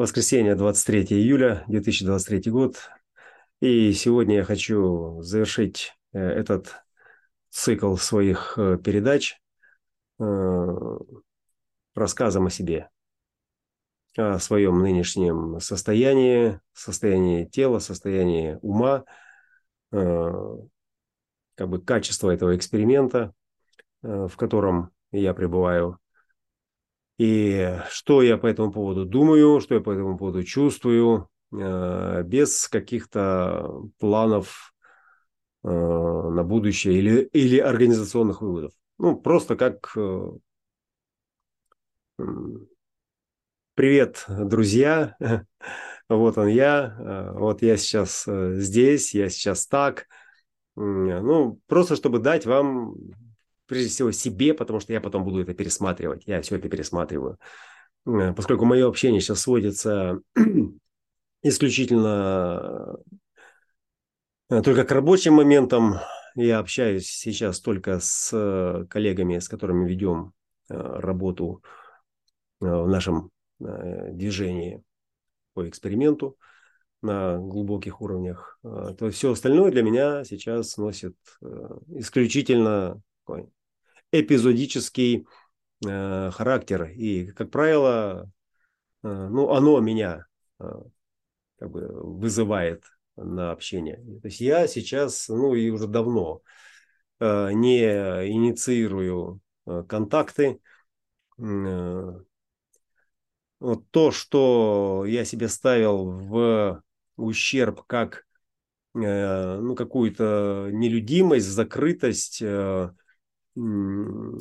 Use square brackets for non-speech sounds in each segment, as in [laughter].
Воскресенье, 23 июля 2023 год. И сегодня я хочу завершить э, этот цикл своих э, передач э, рассказом о себе, о своем нынешнем состоянии, состоянии тела, состоянии ума, как бы качество этого эксперимента, в котором я пребываю – и что я по этому поводу думаю, что я по этому поводу чувствую, э, без каких-то планов э, на будущее или, или организационных выводов. Ну, просто как э, привет, друзья, [laughs] вот он я, вот я сейчас здесь, я сейчас так. Ну, просто чтобы дать вам прежде всего себе, потому что я потом буду это пересматривать. Я все это пересматриваю. Э, поскольку мое общение сейчас сводится [clears throat] исключительно э, только к рабочим моментам, я общаюсь сейчас только с э, коллегами, с которыми ведем работу в нашем движении по эксперименту на глубоких уровнях, то все остальное для меня сейчас носит исключительно такой эпизодический э, характер. И, как правило, э, ну, оно меня э, как бы вызывает на общение. То есть я сейчас, ну и уже давно э, не инициирую э, контакты. Э, вот то, что я себе ставил в ущерб как э, ну, какую-то нелюдимость, закрытость, э,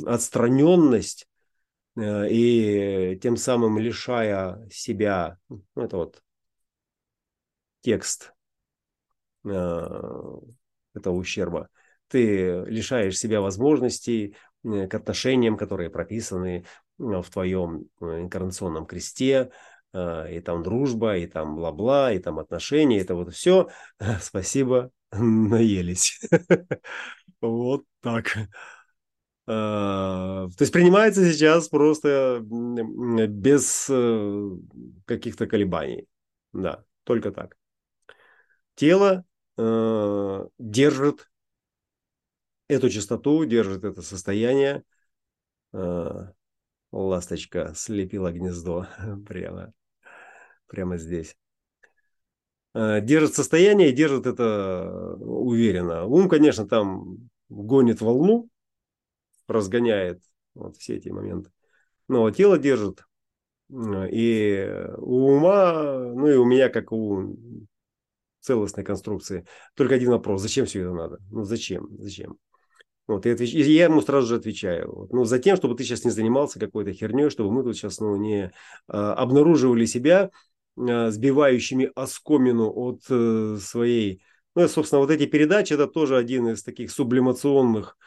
отстраненность э, и тем самым лишая себя, ну, это вот текст э, этого ущерба, ты лишаешь себя возможностей э, к отношениям, которые прописаны в твоем инкарнационном кресте, и там дружба, и там бла-бла, и там отношения, это вот все. [laughs] Спасибо, наелись. [laughs] Вот так. А, то есть принимается сейчас просто без э, каких-то колебаний. Да, только так. Тело э, держит эту частоту, держит это состояние. Э, ласточка слепила гнездо [laughs] прямо, прямо здесь. Э, держит состояние и держит это уверенно. Ум, конечно, там гонит волну, разгоняет вот все эти моменты. Но тело держит. И у ума, ну и у меня, как у целостной конструкции, только один вопрос. Зачем все это надо? Ну зачем? Зачем? Вот, и, отвеч... и я ему сразу же отвечаю. Вот, ну, за тем, чтобы ты сейчас не занимался какой-то херней, чтобы мы тут сейчас ну, не а, обнаруживали себя а, сбивающими оскомину от а, своей... Ну, и, собственно, вот эти передачи, это тоже один из таких сублимационных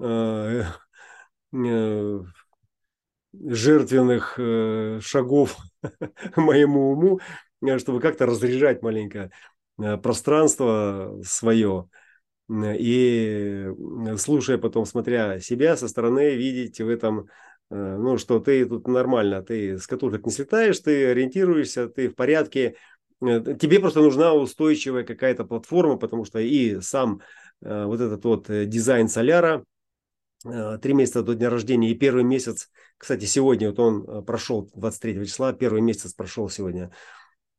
а, жертвенных э, шагов [laughs] моему уму, э, чтобы как-то разряжать маленько пространство свое. И слушая потом, смотря себя со стороны, видеть в этом, ну, что ты тут нормально, ты с катушек не слетаешь, ты ориентируешься, ты в порядке. Тебе просто нужна устойчивая какая-то платформа, потому что и сам вот этот вот дизайн соляра – Э, три месяца до дня рождения. И первый месяц, кстати, сегодня вот он э, прошел 23 числа, первый месяц прошел сегодня.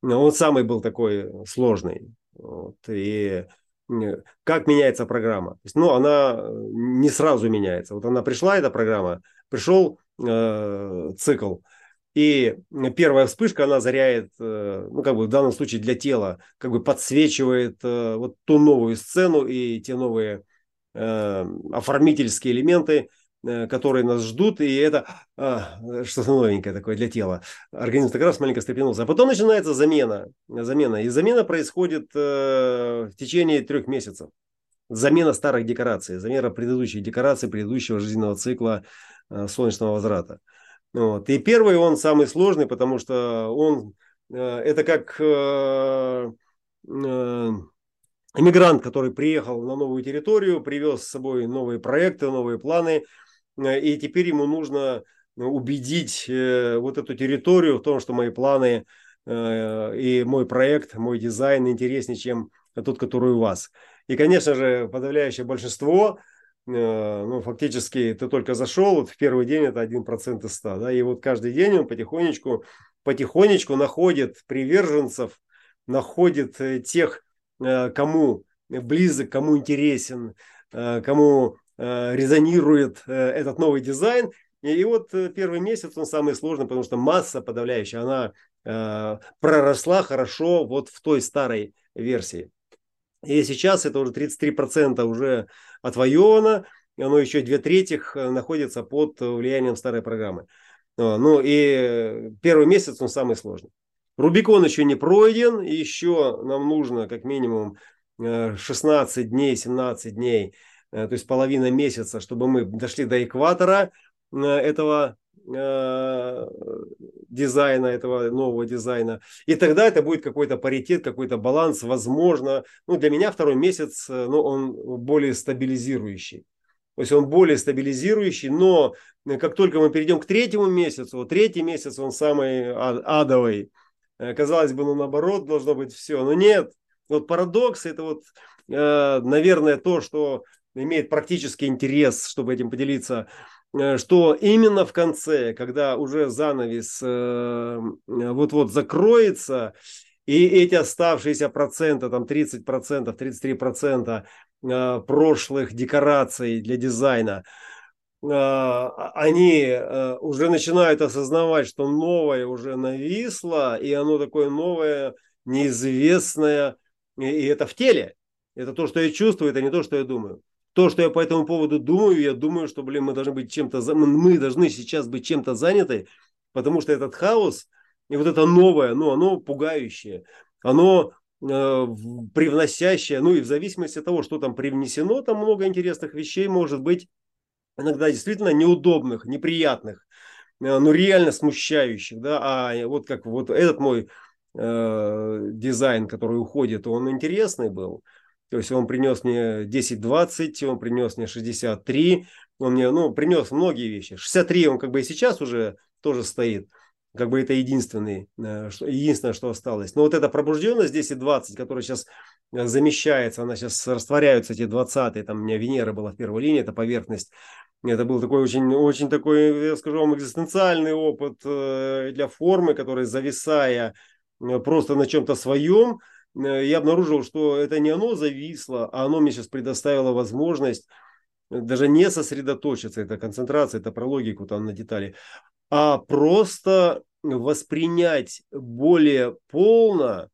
Он самый был такой сложный. Вот. И как меняется программа? То есть, ну, она э, не сразу меняется. Вот она пришла, эта программа, пришел э, цикл, и первая вспышка, она заряет, э, ну, как бы в данном случае для тела, как бы подсвечивает э, вот ту новую сцену и те новые Э, оформительские элементы, э, которые нас ждут, и это а, что-то новенькое такое для тела. Организм так раз маленько встрепенулся. А потом начинается замена. замена. И замена происходит э, в течение трех месяцев. Замена старых декораций, замена предыдущих декораций, предыдущего жизненного цикла э, солнечного возврата. Вот. И первый он самый сложный, потому что он э, это как э, э, иммигрант, который приехал на новую территорию, привез с собой новые проекты, новые планы, э, и теперь ему нужно убедить э, вот эту территорию в том, что мои планы и мой проект, мой дизайн интереснее, чем тот, который у вас. И, конечно же, подавляющее большинство, ну, фактически ты только зашел, вот в первый день это 1% из 100, да, и вот каждый день он потихонечку, потихонечку находит приверженцев, находит тех, кому близок, кому интересен, кому резонирует этот новый дизайн, и вот э, первый месяц он самый сложный, потому что масса подавляющая, она э, проросла хорошо вот в той старой версии. И сейчас это уже 33% уже отвоевано, и оно еще две трети э, находится под влиянием старой программы. Ну и первый месяц он самый сложный. Рубикон еще не пройден, еще нам нужно как минимум 16 э, дней, 17 дней, то есть половина месяца, чтобы мы дошли до экватора – Э, этого э, дизайна, этого нового дизайна. И тогда это будет какой-то паритет, какой-то баланс, возможно. Ну, для меня второй месяц, э, ну, он более стабилизирующий. То есть он более стабилизирующий, но как только мы перейдем к третьему месяцу, третий месяц он самый адовый. Казалось бы, ну наоборот должно быть все, но нет. Вот парадокс это вот, наверное, то, что имеет практический интерес, чтобы этим поделиться Э, что именно в конце, когда уже занавес э, вот-вот закроется, и эти оставшиеся проценты, там 30 процентов, 33 процента э, прошлых декораций для дизайна, они уже начинают осознавать, что новое уже нависло, и оно такое новое, неизвестное, и это в теле. Это то, что я чувствую, это не то, что я думаю то, что я по этому поводу думаю, я думаю, что, блин, мы должны быть чем-то, мы должны сейчас быть чем-то заняты, потому что этот хаос и вот это новое, ну, оно пугающее, оно э, привносящее, ну и в зависимости от того, что там привнесено, там много интересных вещей может быть, иногда действительно неудобных, неприятных, э, ну реально смущающих, да, а вот как вот этот мой э, дизайн, который уходит, он интересный был, то есть он принес мне 10-20, он принес мне 63, он мне, ну, принес многие вещи. 63 он как бы и сейчас уже тоже стоит. Как бы это единственный, э, единственное, что осталось. Но вот эта пробужденность 10-20, которая сейчас э, замещается, она сейчас растворяются эти 20 там у меня Венера была в первой линии, это поверхность. Это был такой очень, очень такой, я скажу вам, экзистенциальный опыт э, для формы, которая зависая просто на чем-то своем, Э, я обнаружил, что это не оно зависло, а оно мне сейчас предоставило возможность даже не сосредоточиться, это концентрация, это про логику там на детали, а просто воспринять более полно,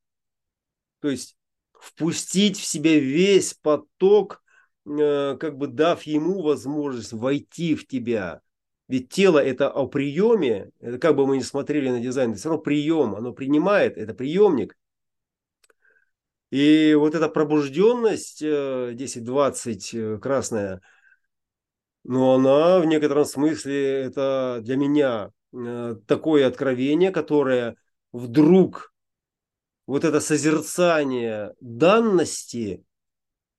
то есть впустить в себя весь поток, э, как бы дав ему возможность войти в тебя. Ведь тело это о приеме, это как бы мы ни смотрели на дизайн, это все равно прием, оно принимает, это приемник. И вот эта пробужденность 10-20 э, э, красная, но она в некотором смысле это для меня э, такое откровение, которое вдруг вот это созерцание данности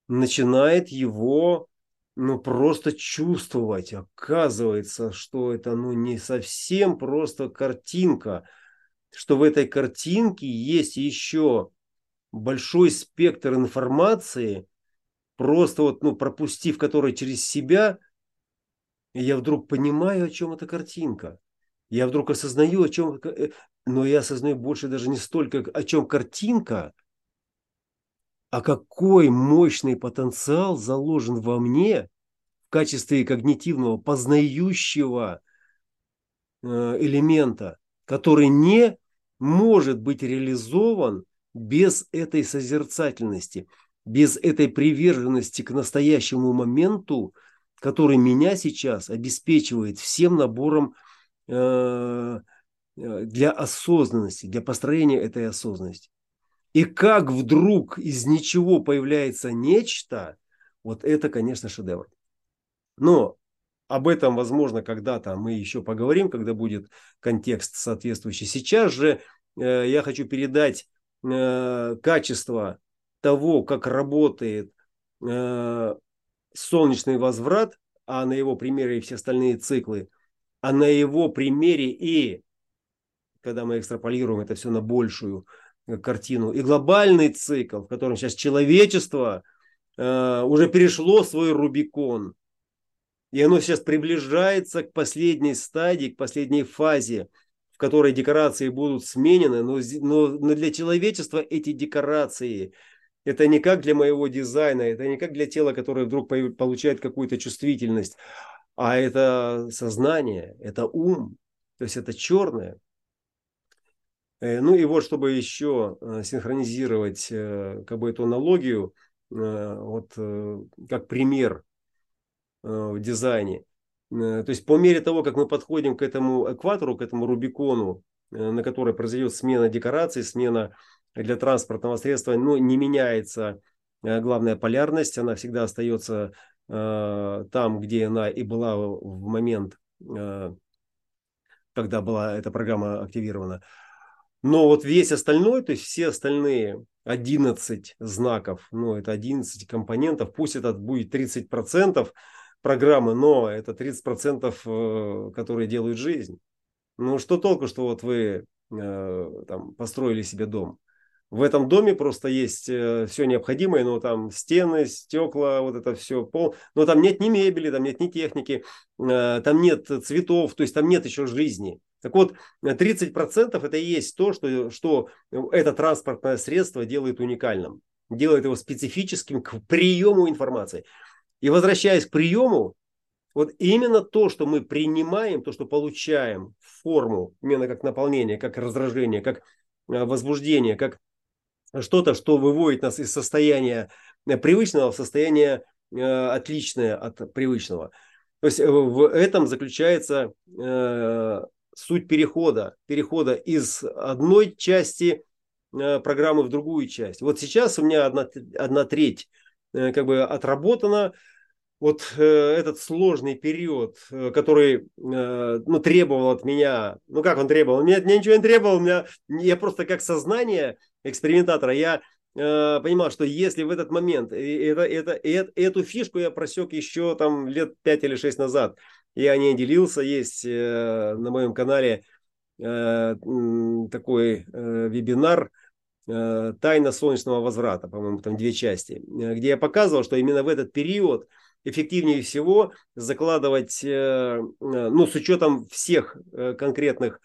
начинает его ну просто чувствовать. Оказывается, что это ну не совсем просто картинка, что в этой картинке есть еще большой спектр информации, просто вот, ну, пропустив который через себя, я вдруг понимаю, о чем эта картинка. Я вдруг осознаю, о чем... Э, но я осознаю больше даже не столько, о чем картинка, а какой мощный потенциал заложен во мне в качестве когнитивного, познающего э, элемента, который не может быть реализован без этой созерцательности, без этой приверженности к настоящему моменту, который меня сейчас обеспечивает всем набором э, э, для осознанности, для построения этой осознанности. И как вдруг из ничего появляется нечто, вот это, конечно, шедевр. Но об этом, возможно, когда-то мы еще поговорим, когда будет контекст соответствующий. Сейчас же э, я хочу передать Э, качество того, как работает э, солнечный возврат, а на его примере и все остальные циклы, а на его примере и когда мы экстраполируем это все на большую картину, и глобальный цикл, в котором сейчас человечество э, уже перешло свой Рубикон, и оно сейчас приближается к последней стадии, к последней фазе, в которой декорации будут сменены, но, но, но для человечества эти декорации это не как для моего дизайна, это не как для тела, которое вдруг получает какую-то чувствительность, а это сознание, это ум, то есть это черное. Э, ну и вот, чтобы еще э, синхронизировать э, как бы эту аналогию, вот как пример в дизайне. То есть по мере того, как мы подходим к этому экватору, к этому Рубикону, на который произойдет смена декораций, смена для транспортного средства, ну, не меняется главная полярность, она всегда остается там, где она и была в момент когда была эта программа активирована. Но вот весь остальной, то есть все остальные 11 знаков, ну это 11 компонентов, пусть это будет 30% программы, но это 30%, э, которые делают жизнь. Ну что толку, что вот вы э, там построили себе дом. В этом доме просто есть э, все необходимое, но там стены, стекла, вот это все, пол. Но там нет ни мебели, там нет ни техники, э, там нет цветов, то есть там нет еще жизни. Так вот, 30% это и есть то, что, что это транспортное средство делает уникальным, делает его специфическим к приему информации. И возвращаясь к приему, вот именно то, что мы принимаем, то, что получаем форму, именно как наполнение, как раздражение, как э, возбуждение, как что-то, что выводит нас из состояния э, привычного в состояние э, отличное от привычного. То есть э, в этом заключается э, суть перехода, перехода из одной части э, программы в другую часть. Вот сейчас у меня одна, одна треть э, как бы отработана, вот э, этот сложный период, который ну, требовал от меня, ну как он требовал? Нет, ничего не требовал, меня, я просто как сознание экспериментатора, я понимал, что если в этот момент, это, это, это, эту фишку я просек еще там лет 5 или 6 назад, я о ней делился, есть э, на моем канале э, такой э, вебинар, «Тайна солнечного возврата», по-моему, там две части, где я показывал, что именно в этот период – эффективнее всего закладывать, ну, с учетом всех конкретных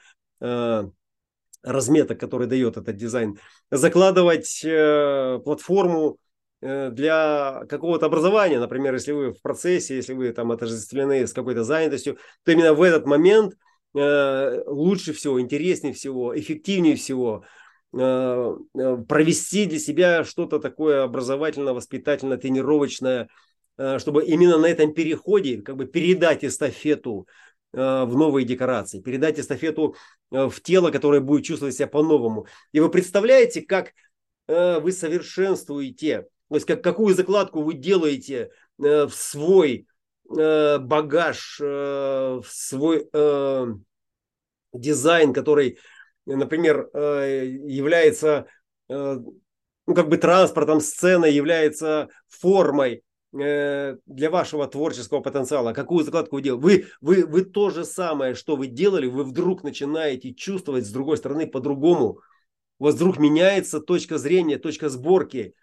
разметок, которые дает этот дизайн, закладывать платформу для какого-то образования, например, если вы в процессе, если вы там отождествлены с какой-то занятостью, то именно в этот момент лучше всего, интереснее всего, эффективнее всего провести для себя что-то такое образовательно-воспитательно-тренировочное, Э, чтобы именно на этом переходе как бы передать эстафету э, в новые декорации, передать эстафету э, в тело, которое будет чувствовать себя по-новому. И вы представляете, как вы совершенствуете, то есть как, какую закладку вы делаете в свой багаж, в свой дизайн, который, например, является ну, как бы транспортом, сценой, является формой, Э, для вашего творческого потенциала, какую закладку вы делаете. Вы, вы, вы то же самое, что вы делали, вы вдруг начинаете чувствовать с другой стороны по-другому. У вас вдруг меняется точка зрения, точка сборки.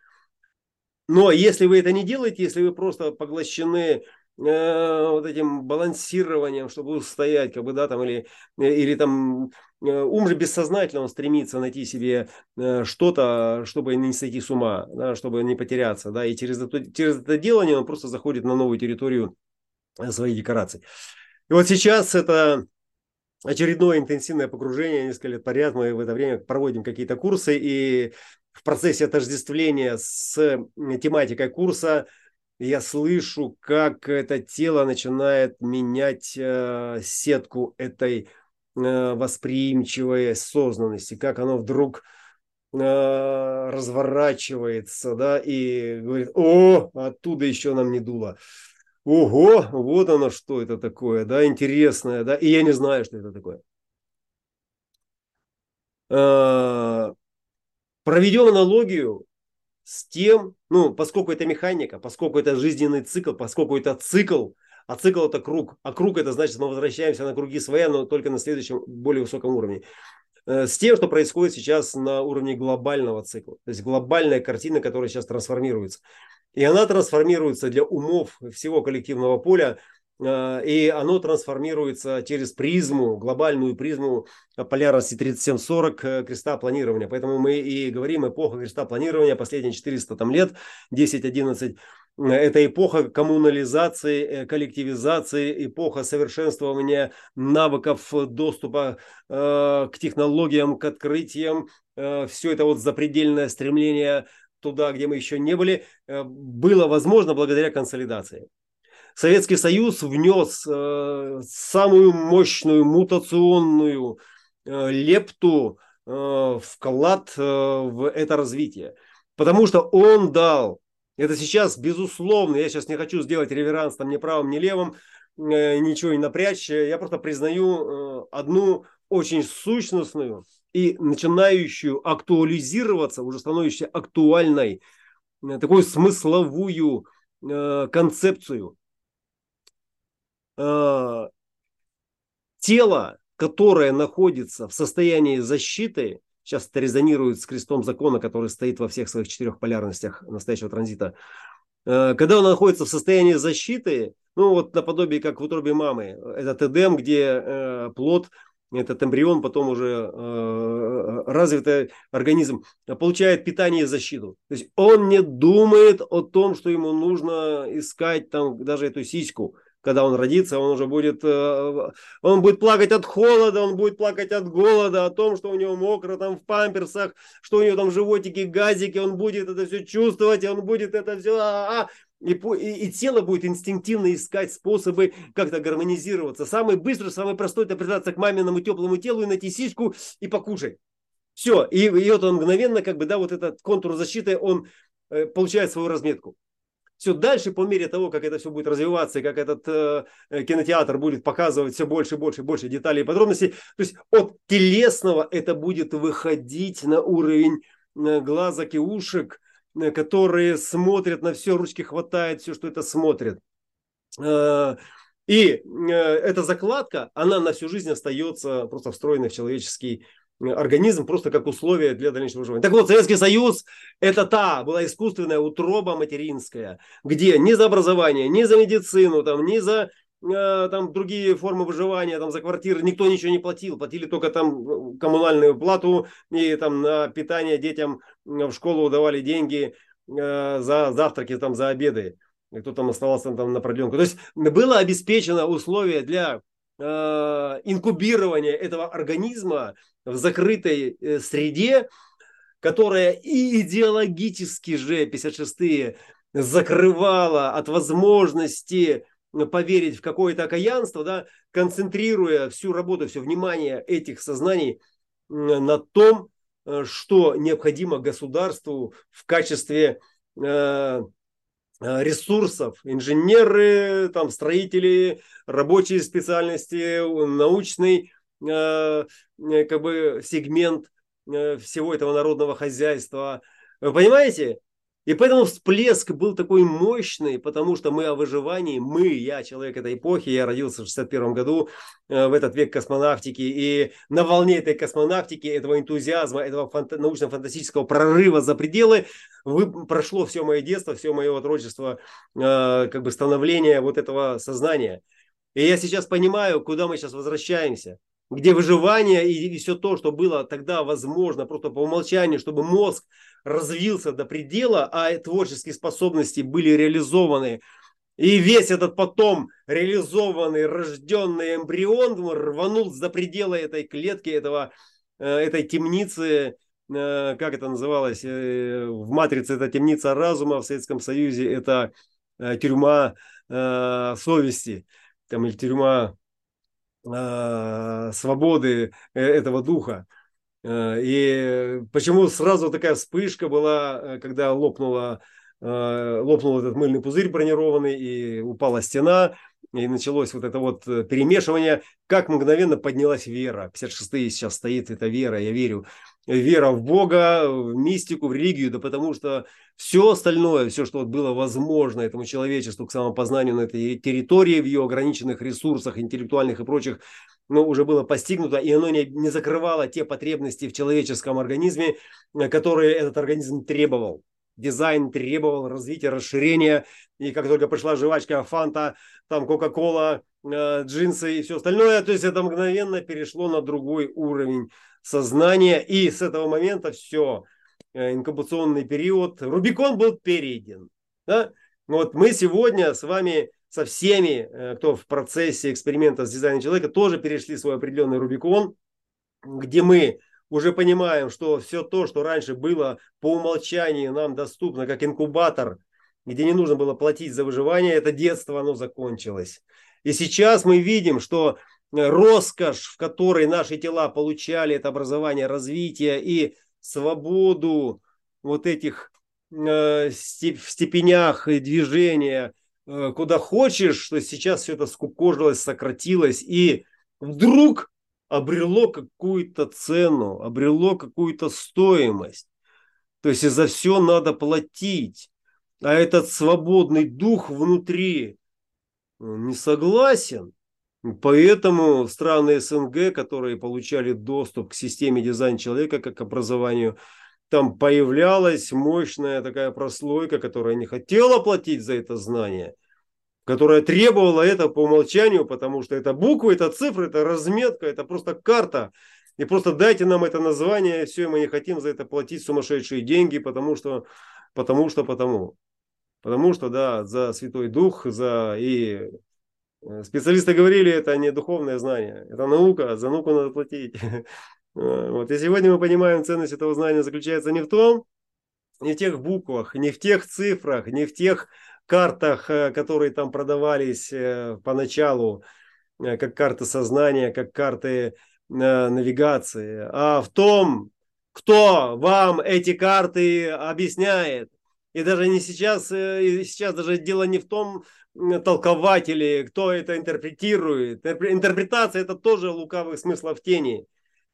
Но если вы это не делаете, если вы просто поглощены э, вот этим балансированием, чтобы устоять, как бы, да, там, или, или там Э, ум же бессознательно он стремится найти себе э, что-то, чтобы не сойти с ума, да, чтобы не потеряться, да, и через это, через это делание он просто заходит на новую территорию своей декорации. И вот сейчас это очередное интенсивное погружение, несколько лет подряд мы в это время проводим какие-то курсы, и в процессе отождествления с тематикой курса я слышу, как это тело начинает менять э, сетку этой Э, восприимчивой осознанности, как оно вдруг э, разворачивается, да, и говорит, о, оттуда еще нам не дуло. Ого, вот оно что это такое, да, интересное, да, и я не знаю, что это такое. Э, проведем аналогию с тем, ну, поскольку это механика, поскольку это жизненный цикл, поскольку это цикл, а цикл это круг. А круг это значит, мы возвращаемся на круги своя, но только на следующем, более высоком уровне. с тем, что происходит сейчас на уровне глобального цикла. То есть глобальная картина, которая сейчас трансформируется. И она трансформируется для умов всего коллективного поля Э, и оно трансформируется через призму, глобальную призму полярности 3740 э, креста планирования. Поэтому мы и говорим эпоха креста планирования последние 400 там, лет, 10-11. Это эпоха коммунализации, э, коллективизации, эпоха совершенствования навыков доступа э, к технологиям, к открытиям. Э, все это вот запредельное стремление туда, где мы еще не были, э, было возможно благодаря консолидации. Советский Союз внес э, самую мощную мутационную э, лепту, э, вклад э, в это развитие. Потому что он дал, это сейчас безусловно, я сейчас не хочу сделать реверанс там ни правым, ни левым, э, ничего не напрячь, я просто признаю э, одну очень сущностную и начинающую актуализироваться, уже становящуюся актуальной, э, такую смысловую э, концепцию – э, тело, которое находится в состоянии защиты, сейчас это резонирует с крестом закона, который стоит во всех своих четырех полярностях настоящего транзита, э, когда он находится в состоянии защиты, ну вот наподобие как в утробе мамы, это Эдем, где э, плод этот эмбрион, потом уже э, развитый организм получает питание и защиту. То есть он не думает о том, что ему нужно искать там даже эту сиську когда он родится, он уже будет, э, он будет плакать от холода, он будет плакать от голода, о том, что у него мокро там в памперсах, что у него там животики, газики, он будет это все чувствовать, он будет это все, а, а, и, и, и тело будет инстинктивно искать способы как-то гармонизироваться. Самый быстрый, самый простой это прижаться к маминому теплому телу и найти сиську и покушать. Все, и, и вот он мгновенно, как бы, да, вот этот контур защиты, он э, получает свою разметку все дальше, по мере того, как это все будет развиваться, и как этот э, э, кинотеатр будет показывать все больше и больше больше деталей и подробностей, то есть от телесного это будет выходить на уровень э, глазок и ушек, э, которые смотрят на все, ручки хватает, все, что это смотрит. И эта закладка, она на всю жизнь остается просто встроенной в человеческий организм просто как условие для дальнейшего выживания. Так вот, Советский Союз – это та была искусственная утроба материнская, где ни за образование, ни за медицину, там, ни за э, там другие формы выживания, там за квартиры никто ничего не платил, платили только там коммунальную плату и там на питание детям в школу давали деньги э, за завтраки, там за обеды, и кто там оставался там на продленку. То есть было обеспечено условие для Э, инкубирования этого организма в закрытой э, среде, которая и идеологически же 56-е закрывала от возможности поверить в какое-то окаянство, да, концентрируя всю работу, все внимание этих сознаний на том, э, что необходимо государству в качестве Э, ресурсов, инженеры, там, строители, рабочие специальности, научный э, э, как бы сегмент всего этого народного хозяйства. Вы понимаете? И поэтому всплеск был такой мощный, потому что мы о выживании, мы, я человек этой эпохи, я родился в 61 году, э, в этот век космонавтики, и на волне этой космонавтики, этого энтузиазма, этого фанта- научно-фантастического прорыва за пределы, вы, прошло все мое детство, все мое отрочество, э, как бы становление вот этого сознания. И я сейчас понимаю, куда мы сейчас возвращаемся где выживание и, и все то, что было тогда возможно, просто по умолчанию, чтобы мозг развился до предела, а творческие способности были реализованы. И весь этот потом реализованный, рожденный эмбрион рванул за пределы этой клетки, этого, э, этой темницы, э, как это называлось, э, в «Матрице» это темница разума, в Советском Союзе это тюрьма совести, там, или тюрьма свободы этого духа. Э, и почему сразу такая вспышка была, э, когда лопнула, э, лопнул этот мыльный пузырь бронированный и упала стена, и началось вот это вот перемешивание, как мгновенно поднялась вера. 56-е сейчас стоит эта вера, я верю. Вера в Бога, в мистику, в религию, да потому что все остальное, все, что было возможно этому человечеству к самопознанию на этой территории, в ее ограниченных ресурсах интеллектуальных и прочих, ну, уже было постигнуто, и оно не, не закрывало те потребности в человеческом организме, которые этот организм требовал дизайн требовал развития, расширения. И как только пришла жвачка, фанта, там Кока-Кола, э, джинсы и все остальное, то есть это мгновенно перешло на другой уровень сознания. И с этого момента все, э, инкубационный период, Рубикон был перейден. Да? Вот мы сегодня с вами со всеми, э, кто в процессе эксперимента с дизайном человека, тоже перешли свой определенный Рубикон, где мы уже понимаем, что все то, что раньше было по умолчанию нам доступно как инкубатор, где не нужно было платить за выживание, это детство, оно закончилось. И сейчас мы видим, что роскошь, в которой наши тела получали это образование, развитие и свободу вот этих э, в степенях движения, э, куда хочешь, что сейчас все это скукожилось, сократилось, и вдруг обрело какую-то цену, обрело какую-то стоимость. То есть за все надо платить. А этот свободный дух внутри не согласен. Поэтому страны СНГ, которые получали доступ к системе дизайна человека как к образованию, там появлялась мощная такая прослойка, которая не хотела платить за это знание – которая требовала это по умолчанию, потому что это буквы, это цифры, это разметка, это просто карта. И просто дайте нам это название, и все, мы не хотим за это платить сумасшедшие деньги, потому что, потому что, потому. Потому что, да, за Святой Дух, за и специалисты говорили, это не духовное знание, это наука, за науку надо платить. [laughs] Вот. И сегодня мы понимаем, ценность этого знания заключается не в том, не в тех буквах, не в тех цифрах, не в тех картах, э, которые там продавались э, поначалу, э, как карты сознания, как карты навигации, а в том, кто вам эти карты объясняет. И даже не сейчас, сейчас даже дело не в том толкователе, кто это интерпретирует. Интерпретация это тоже лукавых смыслов тени.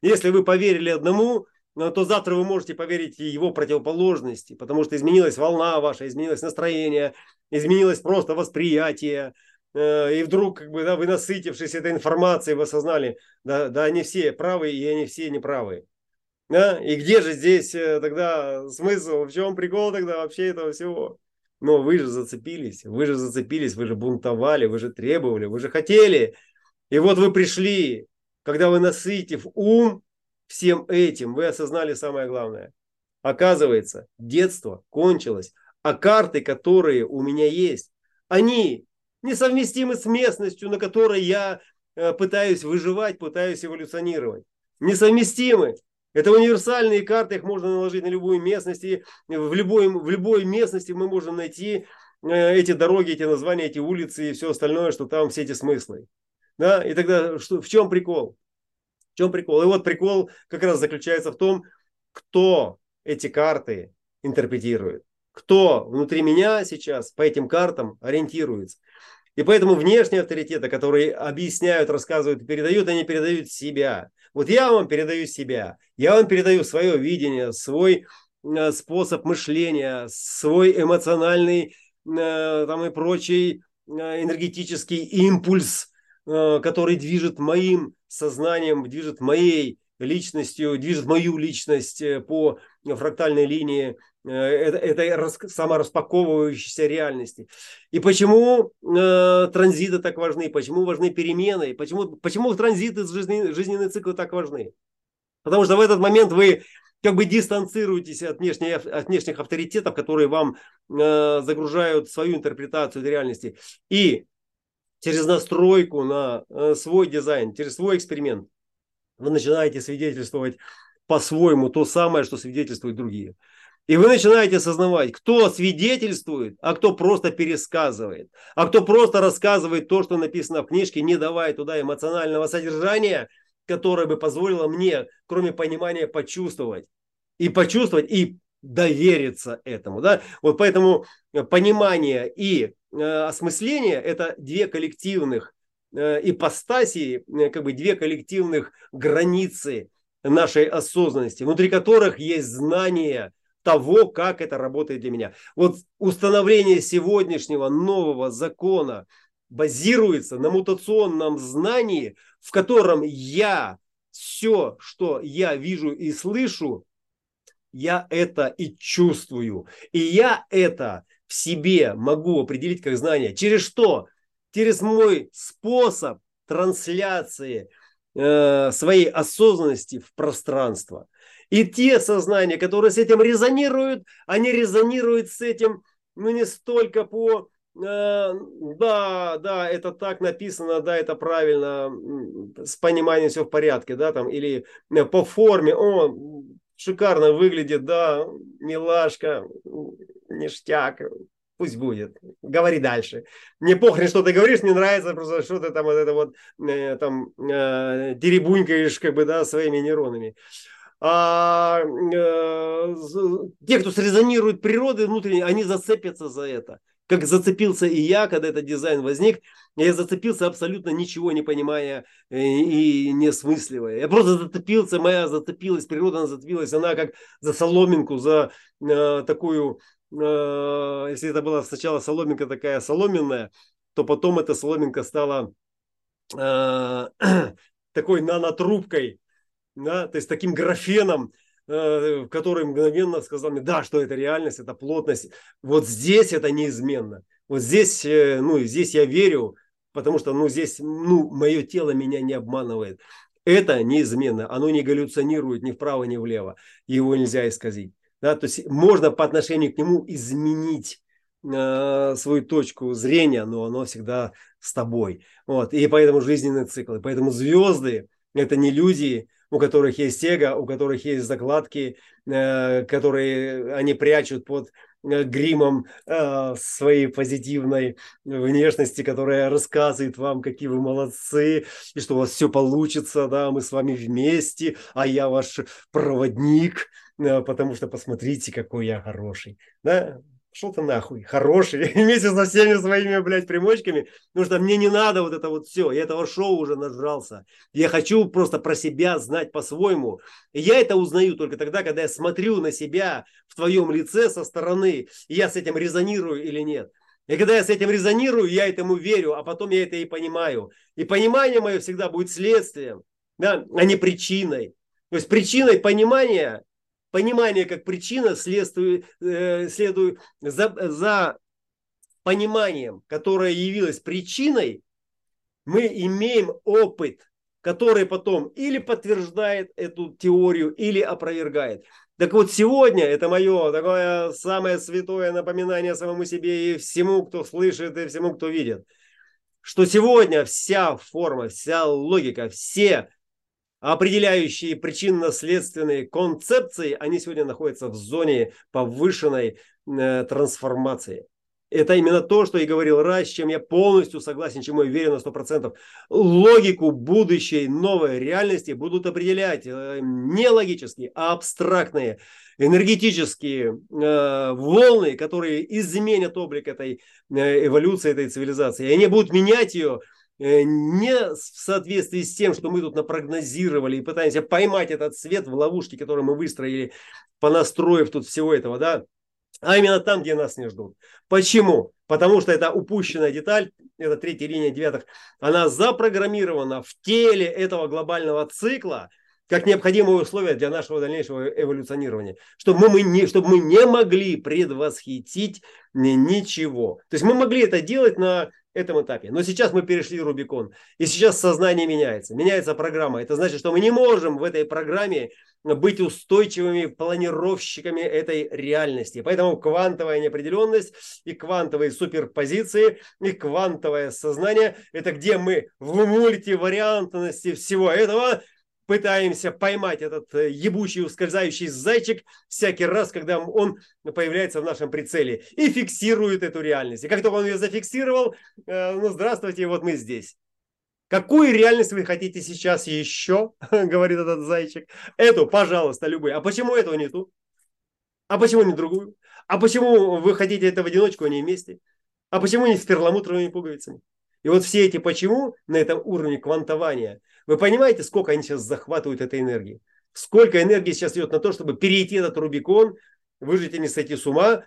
Если вы поверили одному, но то завтра вы можете поверить его противоположности, потому что изменилась волна ваша, изменилось настроение, изменилось просто восприятие, э, и вдруг, как бы, да, вы насытившись этой информацией, вы осознали, да, да, они все правы, и они все неправы. Да? И где же здесь э, тогда смысл, в чем прикол тогда вообще этого всего? Но вы же зацепились, вы же зацепились, вы же бунтовали, вы же требовали, вы же хотели. И вот вы пришли, когда вы насытив ум, всем этим вы осознали самое главное. Оказывается, детство кончилось, а карты, которые у меня есть, они несовместимы с местностью, на которой я э, пытаюсь выживать, пытаюсь эволюционировать. Несовместимы. Это универсальные карты, их можно наложить на любую местность. И в, любой, в любой местности мы можем найти э, эти дороги, эти названия, эти улицы и все остальное, что там все эти смыслы. Да? И тогда что, в чем прикол? В чем прикол? И вот прикол как раз заключается в том, кто эти карты интерпретирует. Кто внутри меня сейчас по этим картам ориентируется. И поэтому внешние авторитеты, которые объясняют, рассказывают передают, они передают себя. Вот я вам передаю себя, я вам передаю свое видение, свой э, способ мышления, свой эмоциональный э, там и прочий э, энергетический импульс, который движет моим сознанием, движет моей личностью, движет мою личность по фрактальной линии э, этой самораспаковывающейся реальности. И почему э, транзиты так важны, почему важны перемены, почему, почему транзиты, жизненные, жизненные циклы так важны. Потому что в этот момент вы как бы дистанцируетесь от, внешних, от внешних авторитетов, которые вам э, загружают свою интерпретацию реальности. И через настройку на э, свой дизайн, через свой эксперимент, вы начинаете свидетельствовать по-своему то самое, что свидетельствуют другие. И вы начинаете осознавать, кто свидетельствует, а кто просто пересказывает, а кто просто рассказывает то, что написано в книжке, не давая туда эмоционального содержания, которое бы позволило мне, кроме понимания, почувствовать. И почувствовать, и довериться этому. Да? Вот поэтому понимание и Э, осмысление – это две коллективных э, ипостаси, э, как бы две коллективных границы нашей осознанности, внутри которых есть знание того, как это работает для меня. Вот установление сегодняшнего нового закона базируется на мутационном знании, в котором я все, что я вижу и слышу, я это и чувствую. И я это в себе могу определить как знание. Через что? Через мой способ трансляции э, своей осознанности в пространство. И те сознания, которые с этим резонируют, они резонируют с этим ну, не столько по э, да, да, это так написано, да, это правильно, с пониманием все в порядке, да, там, или э, по форме, о, шикарно выглядит, да, милашка, ништяк, пусть будет, говори дальше. Мне похрен, что ты говоришь, мне нравится просто, что ты там вот это вот, э, там, теребунькаешь, как бы, да, своими нейронами а, э, те, кто срезонирует природы внутренней, они зацепятся за это. Как зацепился и я, когда этот дизайн возник, я зацепился абсолютно ничего не понимая э, и не смысливая. Я просто зацепился, моя зацепилась, природа она зацепилась, она как за соломинку, за э, такую, э, если это была сначала соломинка такая соломенная, то потом эта соломинка стала э, [clears throat] такой нанотрубкой, да, то есть таким графеном, э, который мгновенно сказал мне, да, что это реальность, это плотность. Вот здесь это неизменно. Вот здесь, э, ну, здесь я верю, потому что, ну, здесь, ну, мое тело меня не обманывает. Это неизменно, оно не галлюционирует ни вправо, ни влево. Его нельзя исказить. Да, то есть можно по отношению к нему изменить э, свою точку зрения, но оно всегда с тобой. Вот. И поэтому жизненный цикл. И поэтому звезды – это не иллюзии, у которых есть эго, у которых есть закладки, э, которые они прячут под э, гримом э, своей позитивной внешности, которая рассказывает вам, какие вы молодцы, и что у вас все получится, да, мы с вами вместе, а я ваш проводник, потому что посмотрите, какой я хороший. Да? Шел ты нахуй, хороший, [laughs] вместе со всеми своими, блядь, примочками, потому что мне не надо вот это вот все, я этого шоу уже нажрался. Я хочу просто про себя знать по-своему. И я это узнаю только тогда, когда я смотрю на себя в твоем лице со стороны, и я с этим резонирую или нет. И когда я с этим резонирую, я этому верю, а потом я это и понимаю. И понимание мое всегда будет следствием, да, а не причиной. То есть причиной понимания понимание как причина следует, э, следует за, за пониманием, которое явилось причиной, мы имеем опыт, который потом или подтверждает эту теорию, или опровергает. Так вот сегодня это мое такое самое святое напоминание самому себе и всему, кто слышит, и всему, кто видит. Что сегодня вся форма, вся логика, все определяющие причинно-следственные концепции, они сегодня находятся в зоне повышенной э, трансформации. Это именно то, что и говорил Рай, с чем я полностью согласен, чему я верю на 100%. Логику будущей новой реальности будут определять э, не логические, а абстрактные энергетические э, волны, которые изменят облик этой э, эволюции, этой цивилизации. И они будут менять ее не в соответствии с тем, что мы тут напрогнозировали и пытаемся поймать этот свет в ловушке, которую мы выстроили, понастроив тут всего этого, да, а именно там, где нас не ждут. Почему? Потому что это упущенная деталь, это третья линия девятых, она запрограммирована в теле этого глобального цикла, как необходимое условие для нашего дальнейшего эволюционирования, чтобы мы, не, чтобы мы не могли предвосхитить ничего. То есть мы могли это делать на этом этапе. Но сейчас мы перешли Рубикон. И сейчас сознание меняется. Меняется программа. Это значит, что мы не можем в этой программе быть устойчивыми планировщиками этой реальности. Поэтому квантовая неопределенность и квантовые суперпозиции и квантовое сознание – это где мы в мультивариантности всего этого пытаемся поймать этот э, ебучий ускользающий зайчик всякий раз, когда он появляется в нашем прицеле и фиксирует эту реальность. И как только он ее зафиксировал, э, ну здравствуйте, вот мы здесь. Какую реальность вы хотите сейчас еще, [laughs] говорит этот зайчик. Эту, пожалуйста, любую. А почему этого нету? А почему не другую? А почему вы хотите это в одиночку, а не вместе? А почему не с перламутровыми пуговицами? И вот все эти почему на этом уровне квантования – вы понимаете, сколько они сейчас захватывают этой энергии? Сколько энергии сейчас идет на то, чтобы перейти этот Рубикон, выжить и не сойти с ума,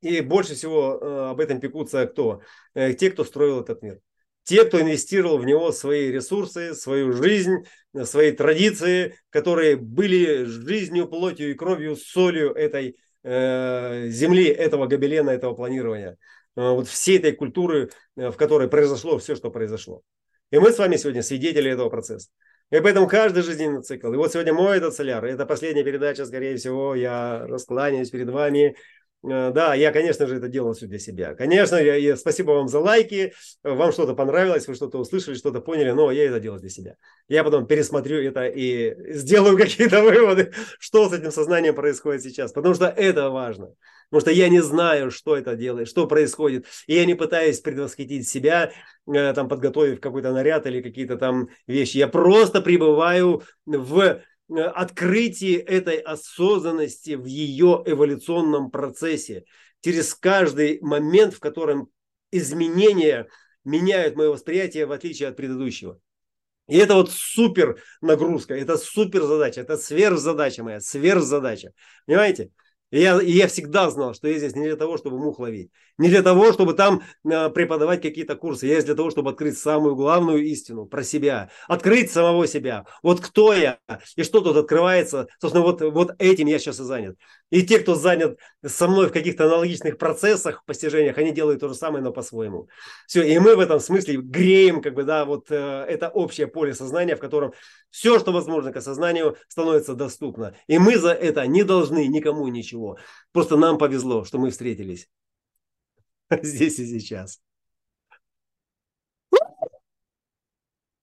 И больше всего э, об этом пекутся кто? Э, те, кто строил этот мир. Те, кто инвестировал в него свои ресурсы, свою жизнь, свои традиции, которые были жизнью, плотью и кровью, солью этой э, земли, этого гобелена, этого планирования. Э, вот всей этой культуры, э, в которой произошло все, что произошло. И мы с вами сегодня свидетели этого процесса. И поэтому каждый жизненный цикл. И вот сегодня мой этот соляр. Это последняя передача, скорее всего. Я раскланяюсь перед вами. Э, да, я, конечно же, это делал все для себя. Конечно, я, я, спасибо вам за лайки. Вам что-то понравилось, вы что-то услышали, что-то поняли, но я это делал для себя. Я потом пересмотрю это и сделаю [laughs] какие-то выводы, что с этим сознанием происходит сейчас. Потому что это важно. Потому что я не знаю, что это делает, что происходит. И я не пытаюсь предвосхитить себя, э, там, подготовив какой-то наряд или какие-то там вещи. Я просто пребываю в открытии этой осознанности в ее эволюционном процессе. Через каждый момент, в котором изменения меняют мое восприятие в отличие от предыдущего. И это вот супер нагрузка, это супер задача, это сверхзадача моя, сверхзадача. Понимаете? И я, и я всегда знал, что я здесь не для того, чтобы мух ловить. Не для того, чтобы там э, преподавать какие-то курсы. Я здесь для того, чтобы открыть самую главную истину про себя. Открыть самого себя. Вот кто я и что тут открывается. Собственно, вот, вот этим я сейчас и занят. И те, кто занят со мной в каких-то аналогичных процессах, постижениях, они делают то же самое, но по-своему. Все, и мы в этом смысле греем, как бы, да, вот э, это общее поле сознания, в котором все, что возможно к осознанию, становится доступно. И мы за это не должны никому ничего. Просто нам повезло, что мы встретились [laughs] здесь и сейчас.